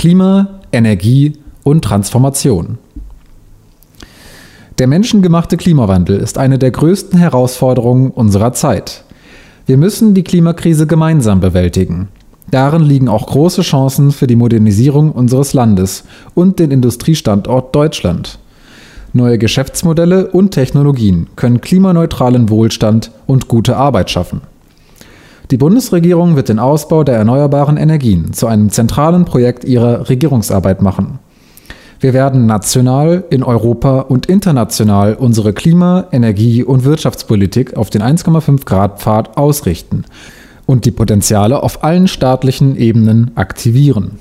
Klima, Energie und Transformation. Der menschengemachte Klimawandel ist eine der größten Herausforderungen unserer Zeit. Wir müssen die Klimakrise gemeinsam bewältigen. Darin liegen auch große Chancen für die Modernisierung unseres Landes und den Industriestandort Deutschland. Neue Geschäftsmodelle und Technologien können klimaneutralen Wohlstand und gute Arbeit schaffen. Die Bundesregierung wird den Ausbau der erneuerbaren Energien zu einem zentralen Projekt ihrer Regierungsarbeit machen. Wir werden national, in Europa und international unsere Klima-, Energie- und Wirtschaftspolitik auf den 1,5 Grad Pfad ausrichten und die Potenziale auf allen staatlichen Ebenen aktivieren.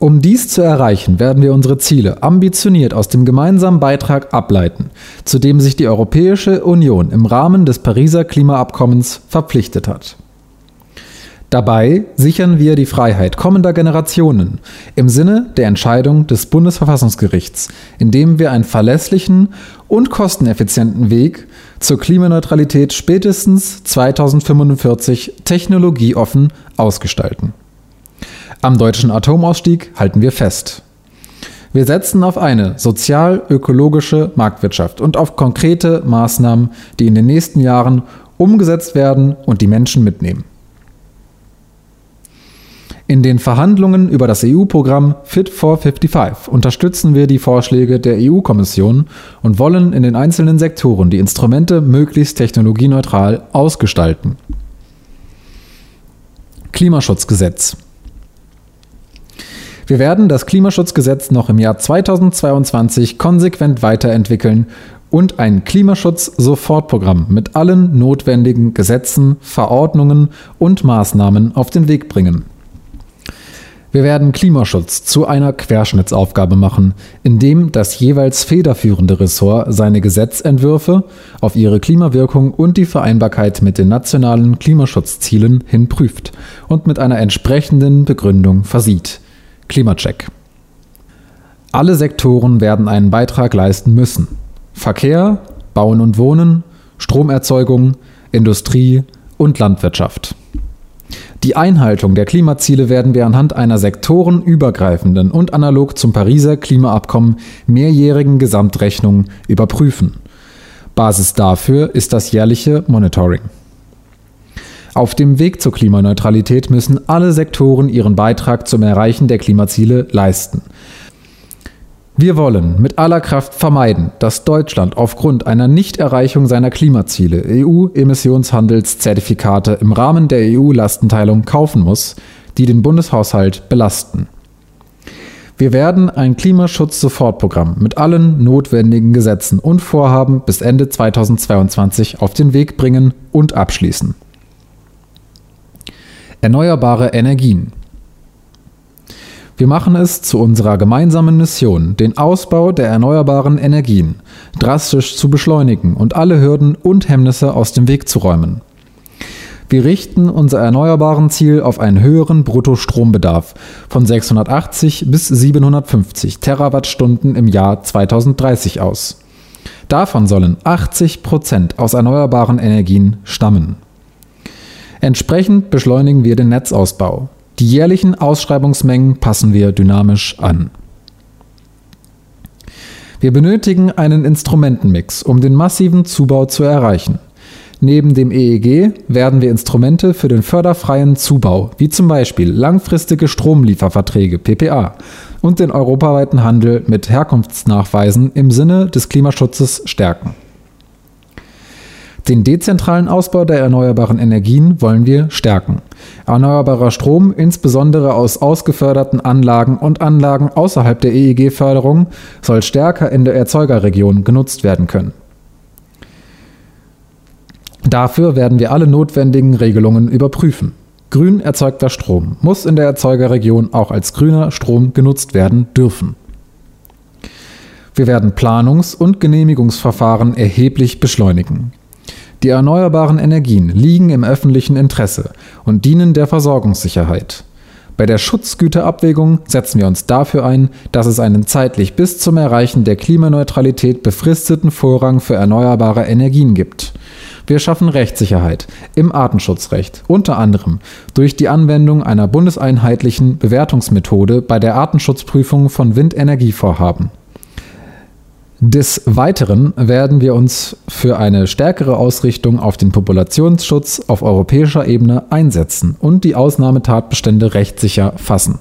Um dies zu erreichen, werden wir unsere Ziele ambitioniert aus dem gemeinsamen Beitrag ableiten, zu dem sich die Europäische Union im Rahmen des Pariser Klimaabkommens verpflichtet hat. Dabei sichern wir die Freiheit kommender Generationen im Sinne der Entscheidung des Bundesverfassungsgerichts, indem wir einen verlässlichen und kosteneffizienten Weg zur Klimaneutralität spätestens 2045 technologieoffen ausgestalten. Am deutschen Atomausstieg halten wir fest. Wir setzen auf eine sozial-ökologische Marktwirtschaft und auf konkrete Maßnahmen, die in den nächsten Jahren umgesetzt werden und die Menschen mitnehmen. In den Verhandlungen über das EU-Programm Fit for 55 unterstützen wir die Vorschläge der EU-Kommission und wollen in den einzelnen Sektoren die Instrumente möglichst technologieneutral ausgestalten. Klimaschutzgesetz wir werden das Klimaschutzgesetz noch im Jahr 2022 konsequent weiterentwickeln und ein Klimaschutz-Sofortprogramm mit allen notwendigen Gesetzen, Verordnungen und Maßnahmen auf den Weg bringen. Wir werden Klimaschutz zu einer Querschnittsaufgabe machen, indem das jeweils federführende Ressort seine Gesetzentwürfe auf ihre Klimawirkung und die Vereinbarkeit mit den nationalen Klimaschutzzielen hin prüft und mit einer entsprechenden Begründung versieht. Klimacheck. Alle Sektoren werden einen Beitrag leisten müssen. Verkehr, Bauen und Wohnen, Stromerzeugung, Industrie und Landwirtschaft. Die Einhaltung der Klimaziele werden wir anhand einer sektorenübergreifenden und analog zum Pariser Klimaabkommen mehrjährigen Gesamtrechnung überprüfen. Basis dafür ist das jährliche Monitoring. Auf dem Weg zur Klimaneutralität müssen alle Sektoren ihren Beitrag zum Erreichen der Klimaziele leisten. Wir wollen mit aller Kraft vermeiden, dass Deutschland aufgrund einer Nichterreichung seiner Klimaziele EU-Emissionshandelszertifikate im Rahmen der EU-Lastenteilung kaufen muss, die den Bundeshaushalt belasten. Wir werden ein Klimaschutz-Sofortprogramm mit allen notwendigen Gesetzen und Vorhaben bis Ende 2022 auf den Weg bringen und abschließen. Erneuerbare Energien. Wir machen es zu unserer gemeinsamen Mission, den Ausbau der erneuerbaren Energien drastisch zu beschleunigen und alle Hürden und Hemmnisse aus dem Weg zu räumen. Wir richten unser erneuerbaren Ziel auf einen höheren Bruttostrombedarf von 680 bis 750 Terawattstunden im Jahr 2030 aus. Davon sollen 80 Prozent aus erneuerbaren Energien stammen. Entsprechend beschleunigen wir den Netzausbau. Die jährlichen Ausschreibungsmengen passen wir dynamisch an. Wir benötigen einen Instrumentenmix, um den massiven Zubau zu erreichen. Neben dem EEG werden wir Instrumente für den förderfreien Zubau, wie zum Beispiel langfristige Stromlieferverträge PPA und den europaweiten Handel mit Herkunftsnachweisen im Sinne des Klimaschutzes stärken. Den dezentralen Ausbau der erneuerbaren Energien wollen wir stärken. Erneuerbarer Strom, insbesondere aus ausgeförderten Anlagen und Anlagen außerhalb der EEG-Förderung, soll stärker in der Erzeugerregion genutzt werden können. Dafür werden wir alle notwendigen Regelungen überprüfen. Grün erzeugter Strom muss in der Erzeugerregion auch als grüner Strom genutzt werden dürfen. Wir werden Planungs- und Genehmigungsverfahren erheblich beschleunigen. Die erneuerbaren Energien liegen im öffentlichen Interesse und dienen der Versorgungssicherheit. Bei der Schutzgüterabwägung setzen wir uns dafür ein, dass es einen zeitlich bis zum Erreichen der Klimaneutralität befristeten Vorrang für erneuerbare Energien gibt. Wir schaffen Rechtssicherheit im Artenschutzrecht, unter anderem durch die Anwendung einer bundeseinheitlichen Bewertungsmethode bei der Artenschutzprüfung von Windenergievorhaben. Des Weiteren werden wir uns für eine stärkere Ausrichtung auf den Populationsschutz auf europäischer Ebene einsetzen und die Ausnahmetatbestände rechtssicher fassen.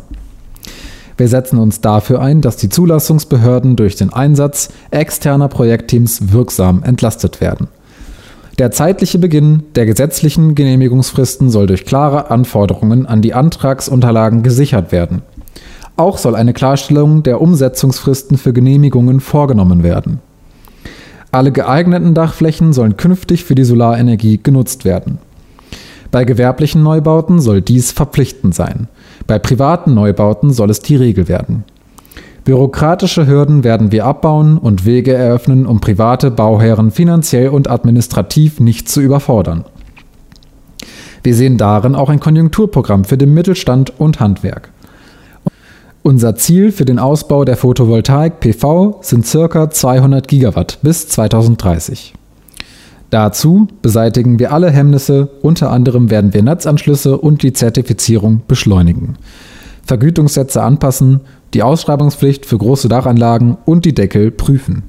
Wir setzen uns dafür ein, dass die Zulassungsbehörden durch den Einsatz externer Projektteams wirksam entlastet werden. Der zeitliche Beginn der gesetzlichen Genehmigungsfristen soll durch klare Anforderungen an die Antragsunterlagen gesichert werden. Auch soll eine Klarstellung der Umsetzungsfristen für Genehmigungen vorgenommen werden. Alle geeigneten Dachflächen sollen künftig für die Solarenergie genutzt werden. Bei gewerblichen Neubauten soll dies verpflichtend sein. Bei privaten Neubauten soll es die Regel werden. Bürokratische Hürden werden wir abbauen und Wege eröffnen, um private Bauherren finanziell und administrativ nicht zu überfordern. Wir sehen darin auch ein Konjunkturprogramm für den Mittelstand und Handwerk. Unser Ziel für den Ausbau der Photovoltaik PV sind ca. 200 Gigawatt bis 2030. Dazu beseitigen wir alle Hemmnisse, unter anderem werden wir Netzanschlüsse und die Zertifizierung beschleunigen. Vergütungssätze anpassen, die Ausschreibungspflicht für große Dachanlagen und die Deckel prüfen.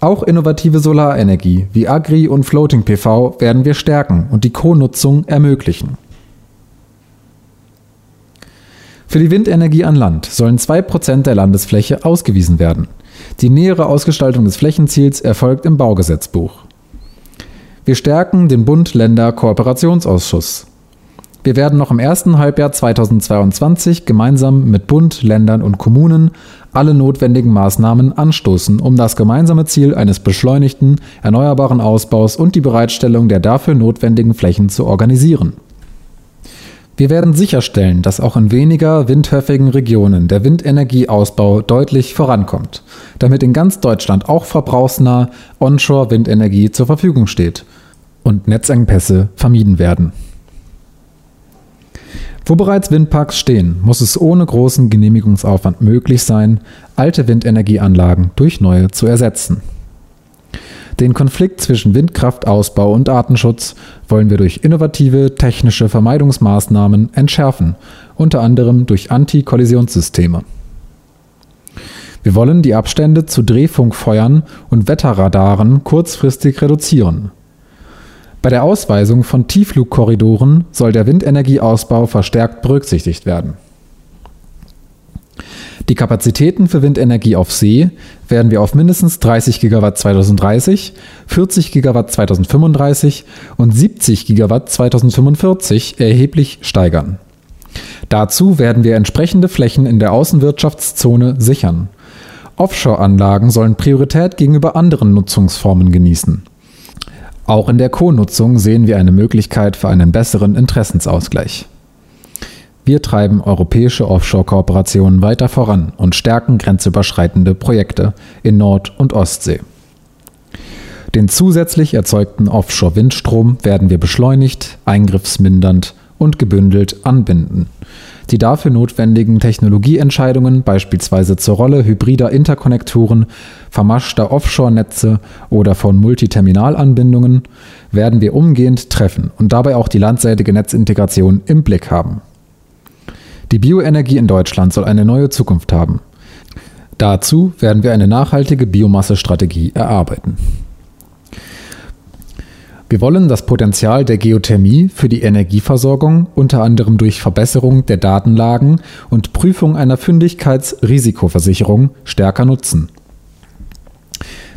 Auch innovative Solarenergie wie Agri- und Floating PV werden wir stärken und die Co-Nutzung ermöglichen. Für die Windenergie an Land sollen 2% der Landesfläche ausgewiesen werden. Die nähere Ausgestaltung des Flächenziels erfolgt im Baugesetzbuch. Wir stärken den Bund-Länder-Kooperationsausschuss. Wir werden noch im ersten Halbjahr 2022 gemeinsam mit Bund, Ländern und Kommunen alle notwendigen Maßnahmen anstoßen, um das gemeinsame Ziel eines beschleunigten, erneuerbaren Ausbaus und die Bereitstellung der dafür notwendigen Flächen zu organisieren. Wir werden sicherstellen, dass auch in weniger windhöfigen Regionen der Windenergieausbau deutlich vorankommt, damit in ganz Deutschland auch verbrauchsnah Onshore-Windenergie zur Verfügung steht und Netzengpässe vermieden werden. Wo bereits Windparks stehen, muss es ohne großen Genehmigungsaufwand möglich sein, alte Windenergieanlagen durch neue zu ersetzen. Den Konflikt zwischen Windkraftausbau und Artenschutz wollen wir durch innovative technische Vermeidungsmaßnahmen entschärfen, unter anderem durch Anti-Kollisionssysteme. Wir wollen die Abstände zu Drehfunkfeuern und Wetterradaren kurzfristig reduzieren. Bei der Ausweisung von Tiefflugkorridoren soll der Windenergieausbau verstärkt berücksichtigt werden. Die Kapazitäten für Windenergie auf See werden wir auf mindestens 30 Gigawatt 2030, 40 Gigawatt 2035 und 70 Gigawatt 2045 erheblich steigern. Dazu werden wir entsprechende Flächen in der Außenwirtschaftszone sichern. Offshore-Anlagen sollen Priorität gegenüber anderen Nutzungsformen genießen. Auch in der Co-Nutzung sehen wir eine Möglichkeit für einen besseren Interessensausgleich. Wir treiben europäische Offshore-Kooperationen weiter voran und stärken grenzüberschreitende Projekte in Nord- und Ostsee. Den zusätzlich erzeugten Offshore-Windstrom werden wir beschleunigt, eingriffsmindernd und gebündelt anbinden. Die dafür notwendigen Technologieentscheidungen, beispielsweise zur Rolle hybrider Interkonnektoren, vermaschter Offshore-Netze oder von Multiterminalanbindungen, werden wir umgehend treffen und dabei auch die landseitige Netzintegration im Blick haben. Die Bioenergie in Deutschland soll eine neue Zukunft haben. Dazu werden wir eine nachhaltige Biomassestrategie erarbeiten. Wir wollen das Potenzial der Geothermie für die Energieversorgung unter anderem durch Verbesserung der Datenlagen und Prüfung einer Fündigkeitsrisikoversicherung stärker nutzen.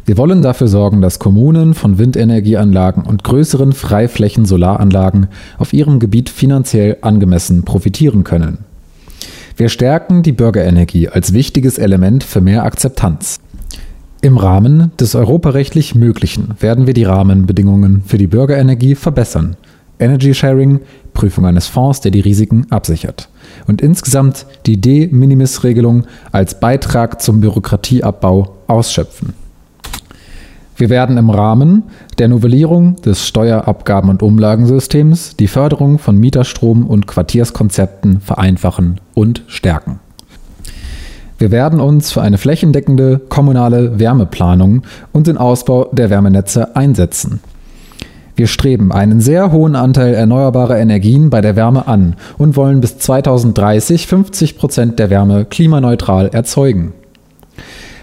Wir wollen dafür sorgen, dass Kommunen von Windenergieanlagen und größeren Freiflächen-Solaranlagen auf ihrem Gebiet finanziell angemessen profitieren können. Wir stärken die Bürgerenergie als wichtiges Element für mehr Akzeptanz. Im Rahmen des europarechtlich Möglichen werden wir die Rahmenbedingungen für die Bürgerenergie verbessern. Energy Sharing, Prüfung eines Fonds, der die Risiken absichert. Und insgesamt die De-Minimis-Regelung als Beitrag zum Bürokratieabbau ausschöpfen. Wir werden im Rahmen der Novellierung des Steuerabgaben- und Umlagensystems die Förderung von Mieterstrom- und Quartierskonzepten vereinfachen und stärken. Wir werden uns für eine flächendeckende kommunale Wärmeplanung und den Ausbau der Wärmenetze einsetzen. Wir streben einen sehr hohen Anteil erneuerbarer Energien bei der Wärme an und wollen bis 2030 50 Prozent der Wärme klimaneutral erzeugen.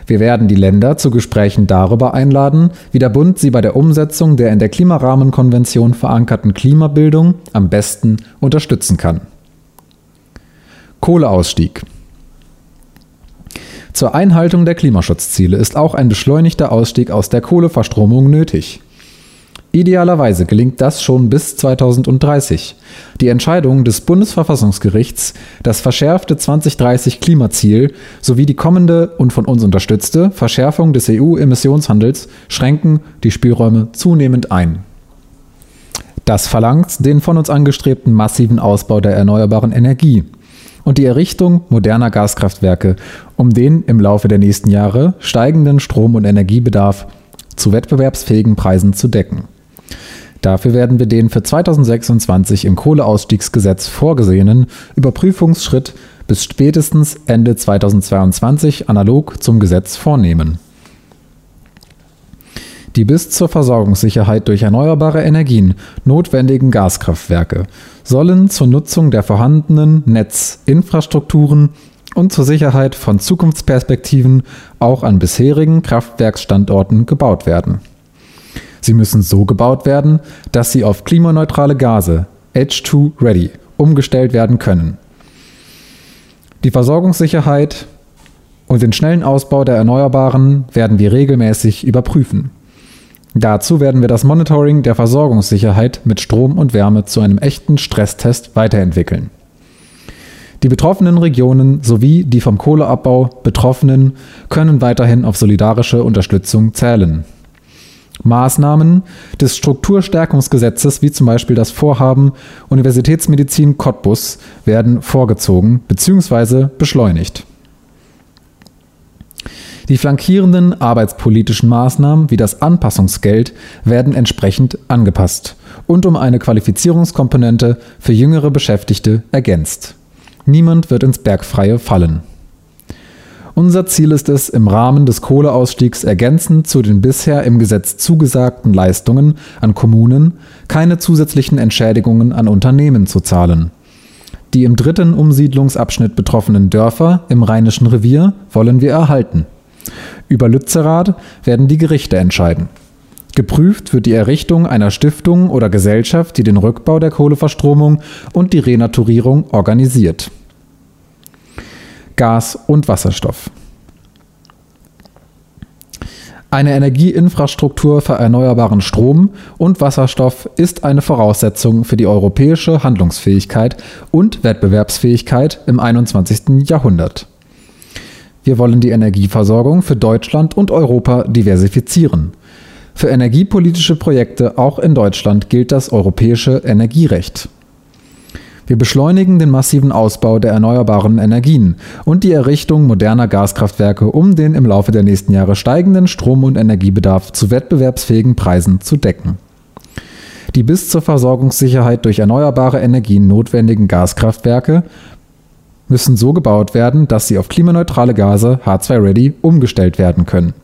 Wir werden die Länder zu Gesprächen darüber einladen, wie der Bund sie bei der Umsetzung der in der Klimarahmenkonvention verankerten Klimabildung am besten unterstützen kann. Kohleausstieg. Zur Einhaltung der Klimaschutzziele ist auch ein beschleunigter Ausstieg aus der Kohleverstromung nötig. Idealerweise gelingt das schon bis 2030. Die Entscheidung des Bundesverfassungsgerichts, das verschärfte 2030 Klimaziel sowie die kommende und von uns unterstützte Verschärfung des EU-Emissionshandels schränken die Spielräume zunehmend ein. Das verlangt den von uns angestrebten massiven Ausbau der erneuerbaren Energie und die Errichtung moderner Gaskraftwerke, um den im Laufe der nächsten Jahre steigenden Strom- und Energiebedarf zu wettbewerbsfähigen Preisen zu decken. Dafür werden wir den für 2026 im Kohleausstiegsgesetz vorgesehenen Überprüfungsschritt bis spätestens Ende 2022 analog zum Gesetz vornehmen. Die bis zur Versorgungssicherheit durch erneuerbare Energien notwendigen Gaskraftwerke sollen zur Nutzung der vorhandenen Netzinfrastrukturen und zur Sicherheit von Zukunftsperspektiven auch an bisherigen Kraftwerksstandorten gebaut werden. Sie müssen so gebaut werden, dass sie auf klimaneutrale Gase H2-Ready umgestellt werden können. Die Versorgungssicherheit und den schnellen Ausbau der Erneuerbaren werden wir regelmäßig überprüfen. Dazu werden wir das Monitoring der Versorgungssicherheit mit Strom und Wärme zu einem echten Stresstest weiterentwickeln. Die betroffenen Regionen sowie die vom Kohleabbau Betroffenen können weiterhin auf solidarische Unterstützung zählen. Maßnahmen des Strukturstärkungsgesetzes, wie zum Beispiel das Vorhaben Universitätsmedizin Cottbus, werden vorgezogen bzw. beschleunigt. Die flankierenden arbeitspolitischen Maßnahmen wie das Anpassungsgeld werden entsprechend angepasst und um eine Qualifizierungskomponente für jüngere Beschäftigte ergänzt. Niemand wird ins Bergfreie fallen. Unser Ziel ist es, im Rahmen des Kohleausstiegs ergänzend zu den bisher im Gesetz zugesagten Leistungen an Kommunen keine zusätzlichen Entschädigungen an Unternehmen zu zahlen. Die im dritten Umsiedlungsabschnitt betroffenen Dörfer im Rheinischen Revier wollen wir erhalten. Über Lützerath werden die Gerichte entscheiden. Geprüft wird die Errichtung einer Stiftung oder Gesellschaft, die den Rückbau der Kohleverstromung und die Renaturierung organisiert. Gas und Wasserstoff. Eine Energieinfrastruktur für erneuerbaren Strom und Wasserstoff ist eine Voraussetzung für die europäische Handlungsfähigkeit und Wettbewerbsfähigkeit im 21. Jahrhundert. Wir wollen die Energieversorgung für Deutschland und Europa diversifizieren. Für energiepolitische Projekte auch in Deutschland gilt das europäische Energierecht. Wir beschleunigen den massiven Ausbau der erneuerbaren Energien und die Errichtung moderner Gaskraftwerke, um den im Laufe der nächsten Jahre steigenden Strom- und Energiebedarf zu wettbewerbsfähigen Preisen zu decken. Die bis zur Versorgungssicherheit durch erneuerbare Energien notwendigen Gaskraftwerke müssen so gebaut werden, dass sie auf klimaneutrale Gase H2-Ready umgestellt werden können.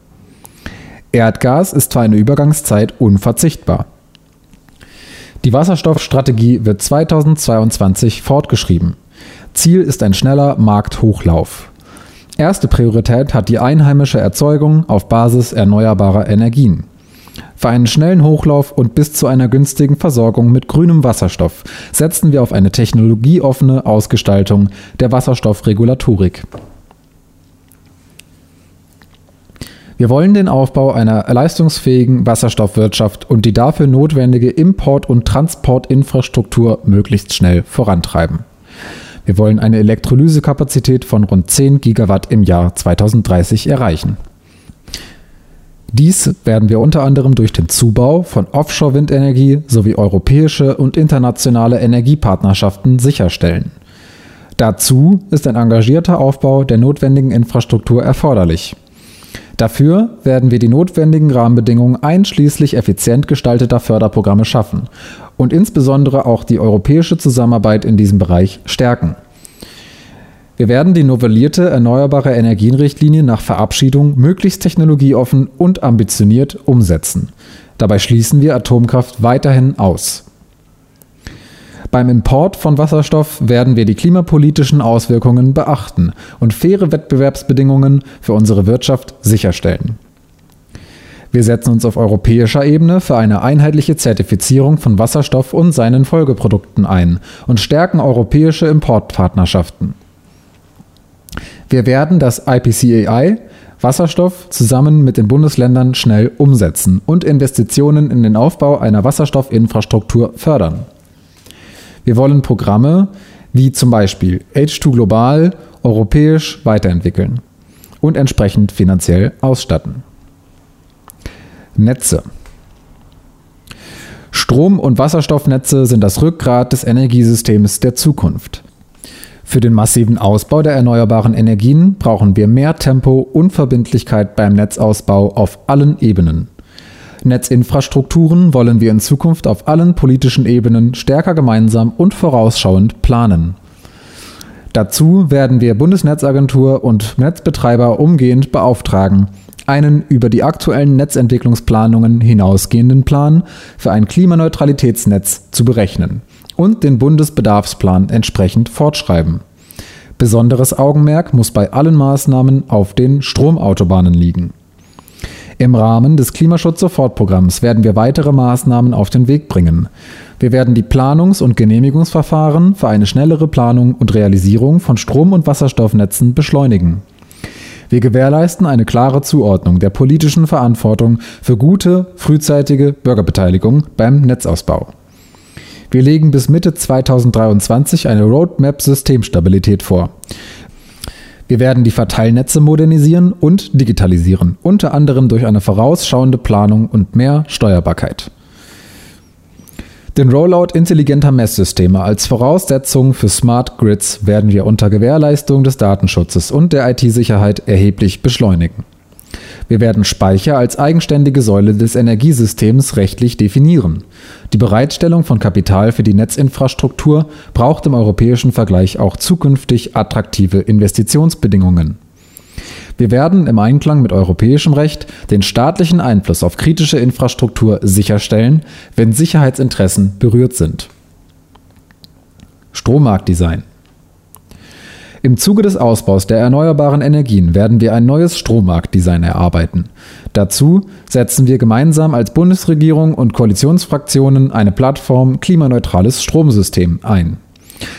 Erdgas ist für eine Übergangszeit unverzichtbar. Die Wasserstoffstrategie wird 2022 fortgeschrieben. Ziel ist ein schneller Markthochlauf. Erste Priorität hat die einheimische Erzeugung auf Basis erneuerbarer Energien. Für einen schnellen Hochlauf und bis zu einer günstigen Versorgung mit grünem Wasserstoff setzen wir auf eine technologieoffene Ausgestaltung der Wasserstoffregulatorik. Wir wollen den Aufbau einer leistungsfähigen Wasserstoffwirtschaft und die dafür notwendige Import- und Transportinfrastruktur möglichst schnell vorantreiben. Wir wollen eine Elektrolysekapazität von rund 10 Gigawatt im Jahr 2030 erreichen. Dies werden wir unter anderem durch den Zubau von Offshore-Windenergie sowie europäische und internationale Energiepartnerschaften sicherstellen. Dazu ist ein engagierter Aufbau der notwendigen Infrastruktur erforderlich. Dafür werden wir die notwendigen Rahmenbedingungen einschließlich effizient gestalteter Förderprogramme schaffen und insbesondere auch die europäische Zusammenarbeit in diesem Bereich stärken. Wir werden die novellierte Erneuerbare Energienrichtlinie nach Verabschiedung möglichst technologieoffen und ambitioniert umsetzen. Dabei schließen wir Atomkraft weiterhin aus. Beim Import von Wasserstoff werden wir die klimapolitischen Auswirkungen beachten und faire Wettbewerbsbedingungen für unsere Wirtschaft sicherstellen. Wir setzen uns auf europäischer Ebene für eine einheitliche Zertifizierung von Wasserstoff und seinen Folgeprodukten ein und stärken europäische Importpartnerschaften. Wir werden das IPCAI Wasserstoff zusammen mit den Bundesländern schnell umsetzen und Investitionen in den Aufbau einer Wasserstoffinfrastruktur fördern. Wir wollen Programme wie zum Beispiel H2 Global europäisch weiterentwickeln und entsprechend finanziell ausstatten. Netze. Strom- und Wasserstoffnetze sind das Rückgrat des Energiesystems der Zukunft. Für den massiven Ausbau der erneuerbaren Energien brauchen wir mehr Tempo und Verbindlichkeit beim Netzausbau auf allen Ebenen. Netzinfrastrukturen wollen wir in Zukunft auf allen politischen Ebenen stärker gemeinsam und vorausschauend planen. Dazu werden wir Bundesnetzagentur und Netzbetreiber umgehend beauftragen, einen über die aktuellen Netzentwicklungsplanungen hinausgehenden Plan für ein Klimaneutralitätsnetz zu berechnen und den Bundesbedarfsplan entsprechend fortschreiben. Besonderes Augenmerk muss bei allen Maßnahmen auf den Stromautobahnen liegen. Im Rahmen des Klimaschutz-Sofortprogramms werden wir weitere Maßnahmen auf den Weg bringen. Wir werden die Planungs- und Genehmigungsverfahren für eine schnellere Planung und Realisierung von Strom- und Wasserstoffnetzen beschleunigen. Wir gewährleisten eine klare Zuordnung der politischen Verantwortung für gute, frühzeitige Bürgerbeteiligung beim Netzausbau. Wir legen bis Mitte 2023 eine Roadmap Systemstabilität vor. Wir werden die Verteilnetze modernisieren und digitalisieren, unter anderem durch eine vorausschauende Planung und mehr Steuerbarkeit. Den Rollout intelligenter Messsysteme als Voraussetzung für Smart Grids werden wir unter Gewährleistung des Datenschutzes und der IT-Sicherheit erheblich beschleunigen. Wir werden Speicher als eigenständige Säule des Energiesystems rechtlich definieren. Die Bereitstellung von Kapital für die Netzinfrastruktur braucht im europäischen Vergleich auch zukünftig attraktive Investitionsbedingungen. Wir werden im Einklang mit europäischem Recht den staatlichen Einfluss auf kritische Infrastruktur sicherstellen, wenn Sicherheitsinteressen berührt sind. Strommarktdesign im Zuge des Ausbaus der erneuerbaren Energien werden wir ein neues Strommarktdesign erarbeiten. Dazu setzen wir gemeinsam als Bundesregierung und Koalitionsfraktionen eine Plattform Klimaneutrales Stromsystem ein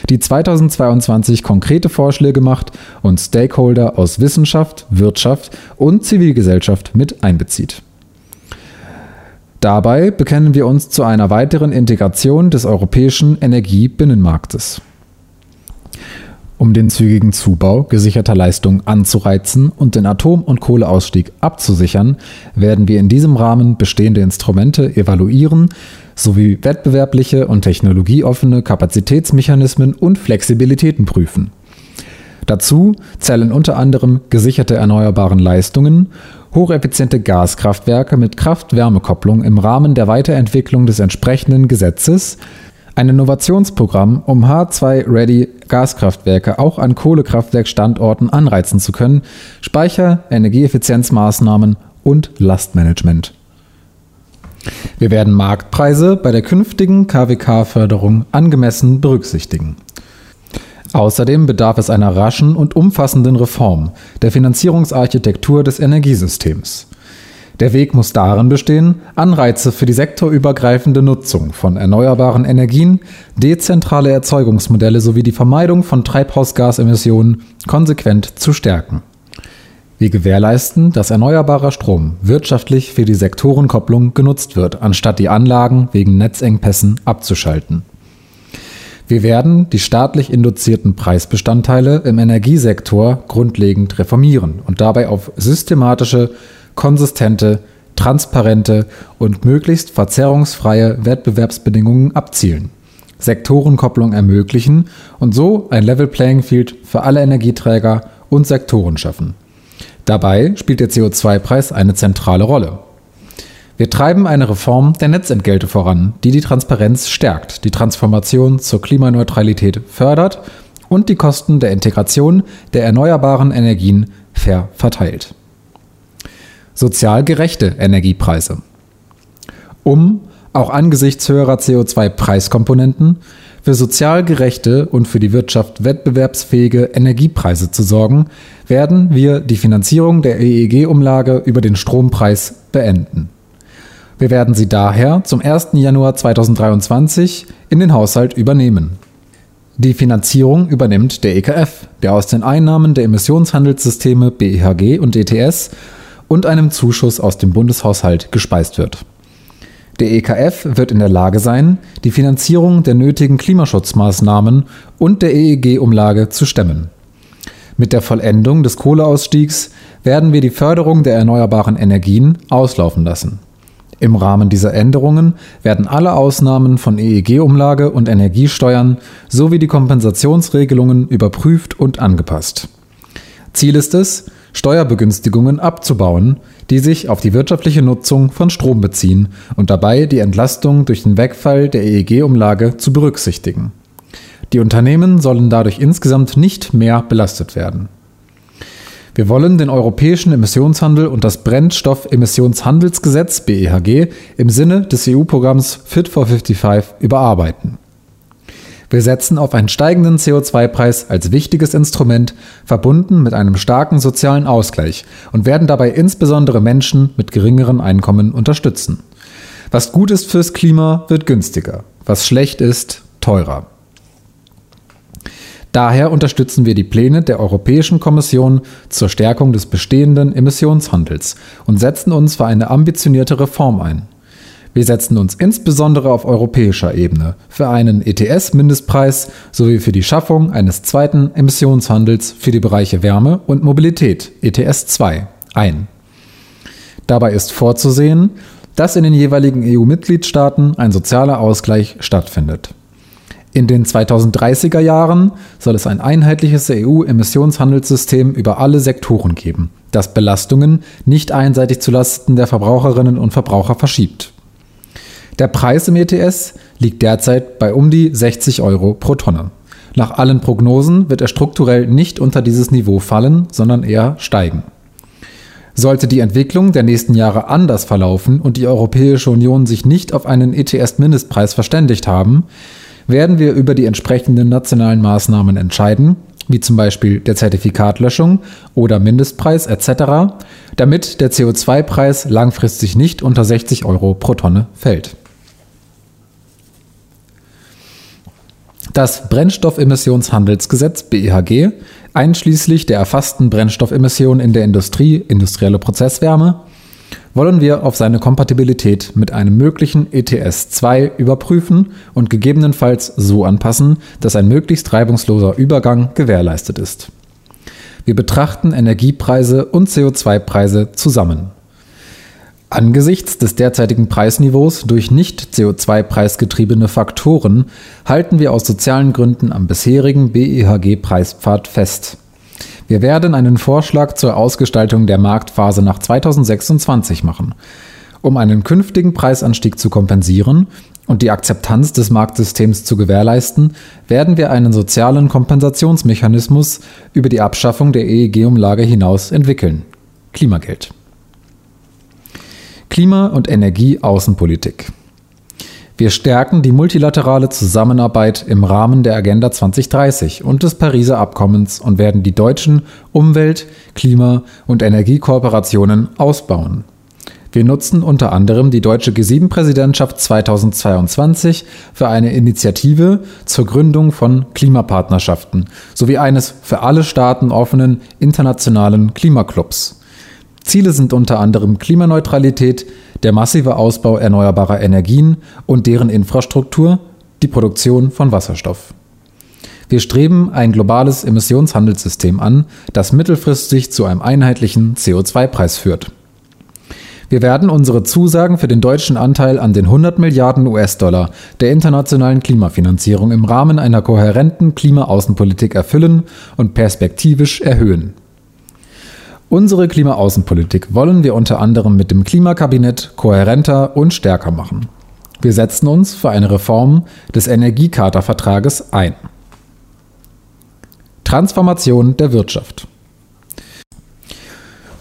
die 2022 konkrete Vorschläge macht und Stakeholder aus Wissenschaft, Wirtschaft und Zivilgesellschaft mit einbezieht. Dabei bekennen wir uns zu einer weiteren Integration des europäischen Energiebinnenmarktes. Um den zügigen Zubau gesicherter Leistungen anzureizen und den Atom- und Kohleausstieg abzusichern, werden wir in diesem Rahmen bestehende Instrumente evaluieren sowie wettbewerbliche und technologieoffene Kapazitätsmechanismen und Flexibilitäten prüfen. Dazu zählen unter anderem gesicherte erneuerbaren Leistungen, hocheffiziente Gaskraftwerke mit Kraft-Wärme-Kopplung im Rahmen der Weiterentwicklung des entsprechenden Gesetzes ein Innovationsprogramm, um H2-ready Gaskraftwerke auch an Kohlekraftwerkstandorten anreizen zu können, Speicher, Energieeffizienzmaßnahmen und Lastmanagement. Wir werden Marktpreise bei der künftigen KWK-Förderung angemessen berücksichtigen. Außerdem bedarf es einer raschen und umfassenden Reform der Finanzierungsarchitektur des Energiesystems. Der Weg muss darin bestehen, Anreize für die sektorübergreifende Nutzung von erneuerbaren Energien, dezentrale Erzeugungsmodelle sowie die Vermeidung von Treibhausgasemissionen konsequent zu stärken. Wir gewährleisten, dass erneuerbarer Strom wirtschaftlich für die Sektorenkopplung genutzt wird, anstatt die Anlagen wegen Netzengpässen abzuschalten. Wir werden die staatlich induzierten Preisbestandteile im Energiesektor grundlegend reformieren und dabei auf systematische konsistente, transparente und möglichst verzerrungsfreie Wettbewerbsbedingungen abzielen, Sektorenkopplung ermöglichen und so ein Level Playing Field für alle Energieträger und Sektoren schaffen. Dabei spielt der CO2-Preis eine zentrale Rolle. Wir treiben eine Reform der Netzentgelte voran, die die Transparenz stärkt, die Transformation zur Klimaneutralität fördert und die Kosten der Integration der erneuerbaren Energien fair verteilt. Sozial gerechte Energiepreise. Um, auch angesichts höherer CO2-Preiskomponenten, für sozial gerechte und für die Wirtschaft wettbewerbsfähige Energiepreise zu sorgen, werden wir die Finanzierung der EEG-Umlage über den Strompreis beenden. Wir werden sie daher zum 1. Januar 2023 in den Haushalt übernehmen. Die Finanzierung übernimmt der EKF, der aus den Einnahmen der Emissionshandelssysteme BEHG und ETS und einem Zuschuss aus dem Bundeshaushalt gespeist wird. Der EKF wird in der Lage sein, die Finanzierung der nötigen Klimaschutzmaßnahmen und der EEG-Umlage zu stemmen. Mit der Vollendung des Kohleausstiegs werden wir die Förderung der erneuerbaren Energien auslaufen lassen. Im Rahmen dieser Änderungen werden alle Ausnahmen von EEG-Umlage und Energiesteuern sowie die Kompensationsregelungen überprüft und angepasst. Ziel ist es, Steuerbegünstigungen abzubauen, die sich auf die wirtschaftliche Nutzung von Strom beziehen und dabei die Entlastung durch den Wegfall der EEG-Umlage zu berücksichtigen. Die Unternehmen sollen dadurch insgesamt nicht mehr belastet werden. Wir wollen den europäischen Emissionshandel und das Brennstoffemissionshandelsgesetz BEHG im Sinne des EU-Programms Fit for 55 überarbeiten. Wir setzen auf einen steigenden CO2-Preis als wichtiges Instrument, verbunden mit einem starken sozialen Ausgleich und werden dabei insbesondere Menschen mit geringeren Einkommen unterstützen. Was gut ist fürs Klima, wird günstiger. Was schlecht ist, teurer. Daher unterstützen wir die Pläne der Europäischen Kommission zur Stärkung des bestehenden Emissionshandels und setzen uns für eine ambitionierte Reform ein. Wir setzen uns insbesondere auf europäischer Ebene für einen ETS-Mindestpreis sowie für die Schaffung eines zweiten Emissionshandels für die Bereiche Wärme und Mobilität ETS 2 ein. Dabei ist vorzusehen, dass in den jeweiligen EU-Mitgliedstaaten ein sozialer Ausgleich stattfindet. In den 2030er Jahren soll es ein einheitliches EU-Emissionshandelssystem über alle Sektoren geben, das Belastungen nicht einseitig zulasten der Verbraucherinnen und Verbraucher verschiebt. Der Preis im ETS liegt derzeit bei um die 60 Euro pro Tonne. Nach allen Prognosen wird er strukturell nicht unter dieses Niveau fallen, sondern eher steigen. Sollte die Entwicklung der nächsten Jahre anders verlaufen und die Europäische Union sich nicht auf einen ETS-Mindestpreis verständigt haben, werden wir über die entsprechenden nationalen Maßnahmen entscheiden, wie zum Beispiel der Zertifikatlöschung oder Mindestpreis etc., damit der CO2-Preis langfristig nicht unter 60 Euro pro Tonne fällt. Das Brennstoffemissionshandelsgesetz BEHG, einschließlich der erfassten Brennstoffemissionen in der Industrie, industrielle Prozesswärme, wollen wir auf seine Kompatibilität mit einem möglichen ETS 2 überprüfen und gegebenenfalls so anpassen, dass ein möglichst reibungsloser Übergang gewährleistet ist. Wir betrachten Energiepreise und CO2-Preise zusammen. Angesichts des derzeitigen Preisniveaus durch nicht CO2-preisgetriebene Faktoren halten wir aus sozialen Gründen am bisherigen BEHG-Preispfad fest. Wir werden einen Vorschlag zur Ausgestaltung der Marktphase nach 2026 machen. Um einen künftigen Preisanstieg zu kompensieren und die Akzeptanz des Marktsystems zu gewährleisten, werden wir einen sozialen Kompensationsmechanismus über die Abschaffung der EEG-Umlage hinaus entwickeln. Klimageld. Klima- und Energieaußenpolitik. Wir stärken die multilaterale Zusammenarbeit im Rahmen der Agenda 2030 und des Pariser Abkommens und werden die deutschen Umwelt-, Klima- und Energiekooperationen ausbauen. Wir nutzen unter anderem die deutsche G7-Präsidentschaft 2022 für eine Initiative zur Gründung von Klimapartnerschaften sowie eines für alle Staaten offenen internationalen Klimaclubs. Ziele sind unter anderem Klimaneutralität, der massive Ausbau erneuerbarer Energien und deren Infrastruktur, die Produktion von Wasserstoff. Wir streben ein globales Emissionshandelssystem an, das mittelfristig zu einem einheitlichen CO2-Preis führt. Wir werden unsere Zusagen für den deutschen Anteil an den 100 Milliarden US-Dollar der internationalen Klimafinanzierung im Rahmen einer kohärenten Klimaaußenpolitik erfüllen und perspektivisch erhöhen. Unsere Klimaaußenpolitik wollen wir unter anderem mit dem Klimakabinett kohärenter und stärker machen. Wir setzen uns für eine Reform des Energiecharta-Vertrages ein. Transformation der Wirtschaft.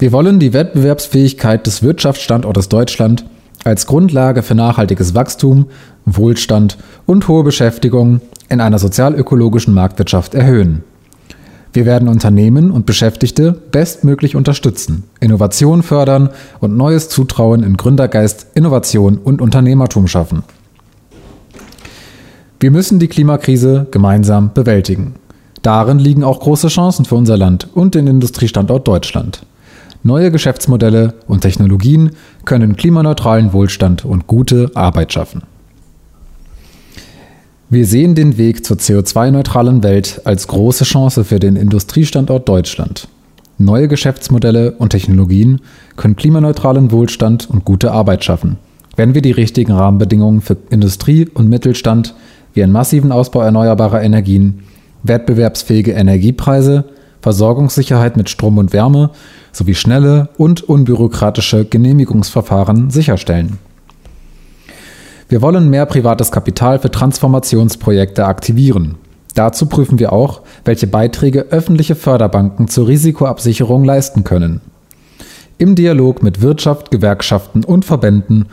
Wir wollen die Wettbewerbsfähigkeit des Wirtschaftsstandortes Deutschland als Grundlage für nachhaltiges Wachstum, Wohlstand und hohe Beschäftigung in einer sozialökologischen Marktwirtschaft erhöhen. Wir werden Unternehmen und Beschäftigte bestmöglich unterstützen, Innovation fördern und neues Zutrauen in Gründergeist, Innovation und Unternehmertum schaffen. Wir müssen die Klimakrise gemeinsam bewältigen. Darin liegen auch große Chancen für unser Land und den Industriestandort Deutschland. Neue Geschäftsmodelle und Technologien können klimaneutralen Wohlstand und gute Arbeit schaffen. Wir sehen den Weg zur CO2-neutralen Welt als große Chance für den Industriestandort Deutschland. Neue Geschäftsmodelle und Technologien können klimaneutralen Wohlstand und gute Arbeit schaffen, wenn wir die richtigen Rahmenbedingungen für Industrie und Mittelstand wie einen massiven Ausbau erneuerbarer Energien, wettbewerbsfähige Energiepreise, Versorgungssicherheit mit Strom und Wärme sowie schnelle und unbürokratische Genehmigungsverfahren sicherstellen. Wir wollen mehr privates Kapital für Transformationsprojekte aktivieren. Dazu prüfen wir auch, welche Beiträge öffentliche Förderbanken zur Risikoabsicherung leisten können. Im Dialog mit Wirtschaft, Gewerkschaften und Verbänden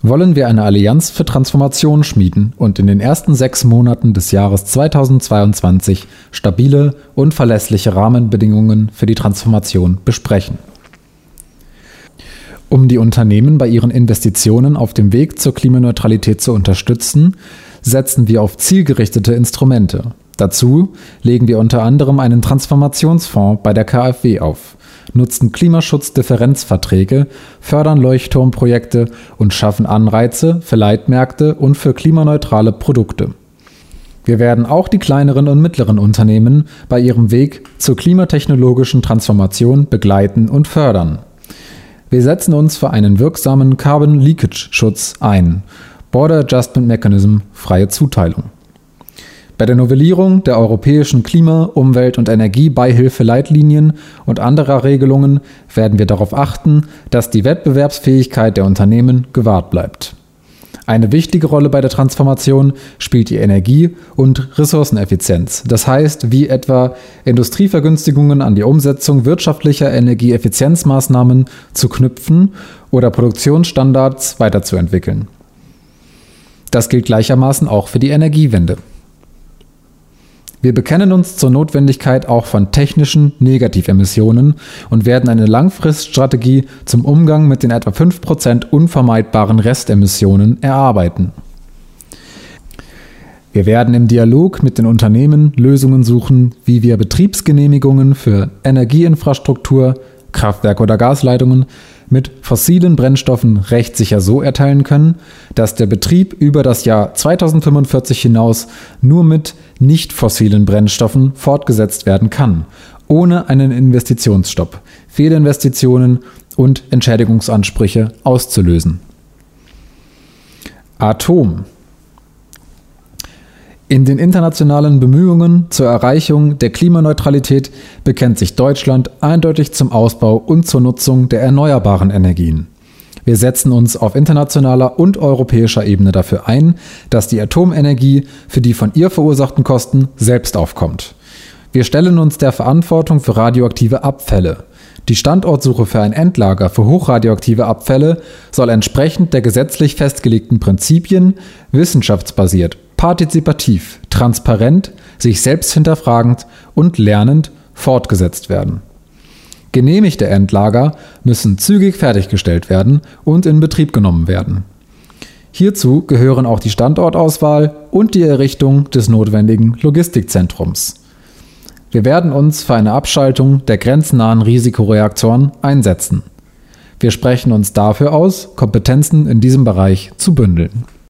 wollen wir eine Allianz für Transformation schmieden und in den ersten sechs Monaten des Jahres 2022 stabile und verlässliche Rahmenbedingungen für die Transformation besprechen. Um die Unternehmen bei ihren Investitionen auf dem Weg zur Klimaneutralität zu unterstützen, setzen wir auf zielgerichtete Instrumente. Dazu legen wir unter anderem einen Transformationsfonds bei der KfW auf nutzen Klimaschutzdifferenzverträge, fördern Leuchtturmprojekte und schaffen Anreize für Leitmärkte und für klimaneutrale Produkte. Wir werden auch die kleineren und mittleren Unternehmen bei ihrem Weg zur klimatechnologischen Transformation begleiten und fördern. Wir setzen uns für einen wirksamen Carbon Leakage Schutz ein. Border Adjustment Mechanism freie Zuteilung. Bei der Novellierung der europäischen Klima-, Umwelt- und Energiebeihilfeleitlinien und anderer Regelungen werden wir darauf achten, dass die Wettbewerbsfähigkeit der Unternehmen gewahrt bleibt. Eine wichtige Rolle bei der Transformation spielt die Energie- und Ressourceneffizienz, das heißt, wie etwa Industrievergünstigungen an die Umsetzung wirtschaftlicher Energieeffizienzmaßnahmen zu knüpfen oder Produktionsstandards weiterzuentwickeln. Das gilt gleichermaßen auch für die Energiewende. Wir bekennen uns zur Notwendigkeit auch von technischen Negativemissionen und werden eine Langfriststrategie zum Umgang mit den etwa 5% unvermeidbaren Restemissionen erarbeiten. Wir werden im Dialog mit den Unternehmen Lösungen suchen, wie wir Betriebsgenehmigungen für Energieinfrastruktur, Kraftwerke oder Gasleitungen mit fossilen Brennstoffen rechtssicher so erteilen können, dass der Betrieb über das Jahr 2045 hinaus nur mit nicht fossilen Brennstoffen fortgesetzt werden kann, ohne einen Investitionsstopp, Fehlinvestitionen und Entschädigungsansprüche auszulösen. Atom in den internationalen Bemühungen zur Erreichung der Klimaneutralität bekennt sich Deutschland eindeutig zum Ausbau und zur Nutzung der erneuerbaren Energien. Wir setzen uns auf internationaler und europäischer Ebene dafür ein, dass die Atomenergie für die von ihr verursachten Kosten selbst aufkommt. Wir stellen uns der Verantwortung für radioaktive Abfälle. Die Standortsuche für ein Endlager für hochradioaktive Abfälle soll entsprechend der gesetzlich festgelegten Prinzipien wissenschaftsbasiert partizipativ, transparent, sich selbst hinterfragend und lernend fortgesetzt werden. Genehmigte Endlager müssen zügig fertiggestellt werden und in Betrieb genommen werden. Hierzu gehören auch die Standortauswahl und die Errichtung des notwendigen Logistikzentrums. Wir werden uns für eine Abschaltung der grenznahen Risikoreaktoren einsetzen. Wir sprechen uns dafür aus, Kompetenzen in diesem Bereich zu bündeln.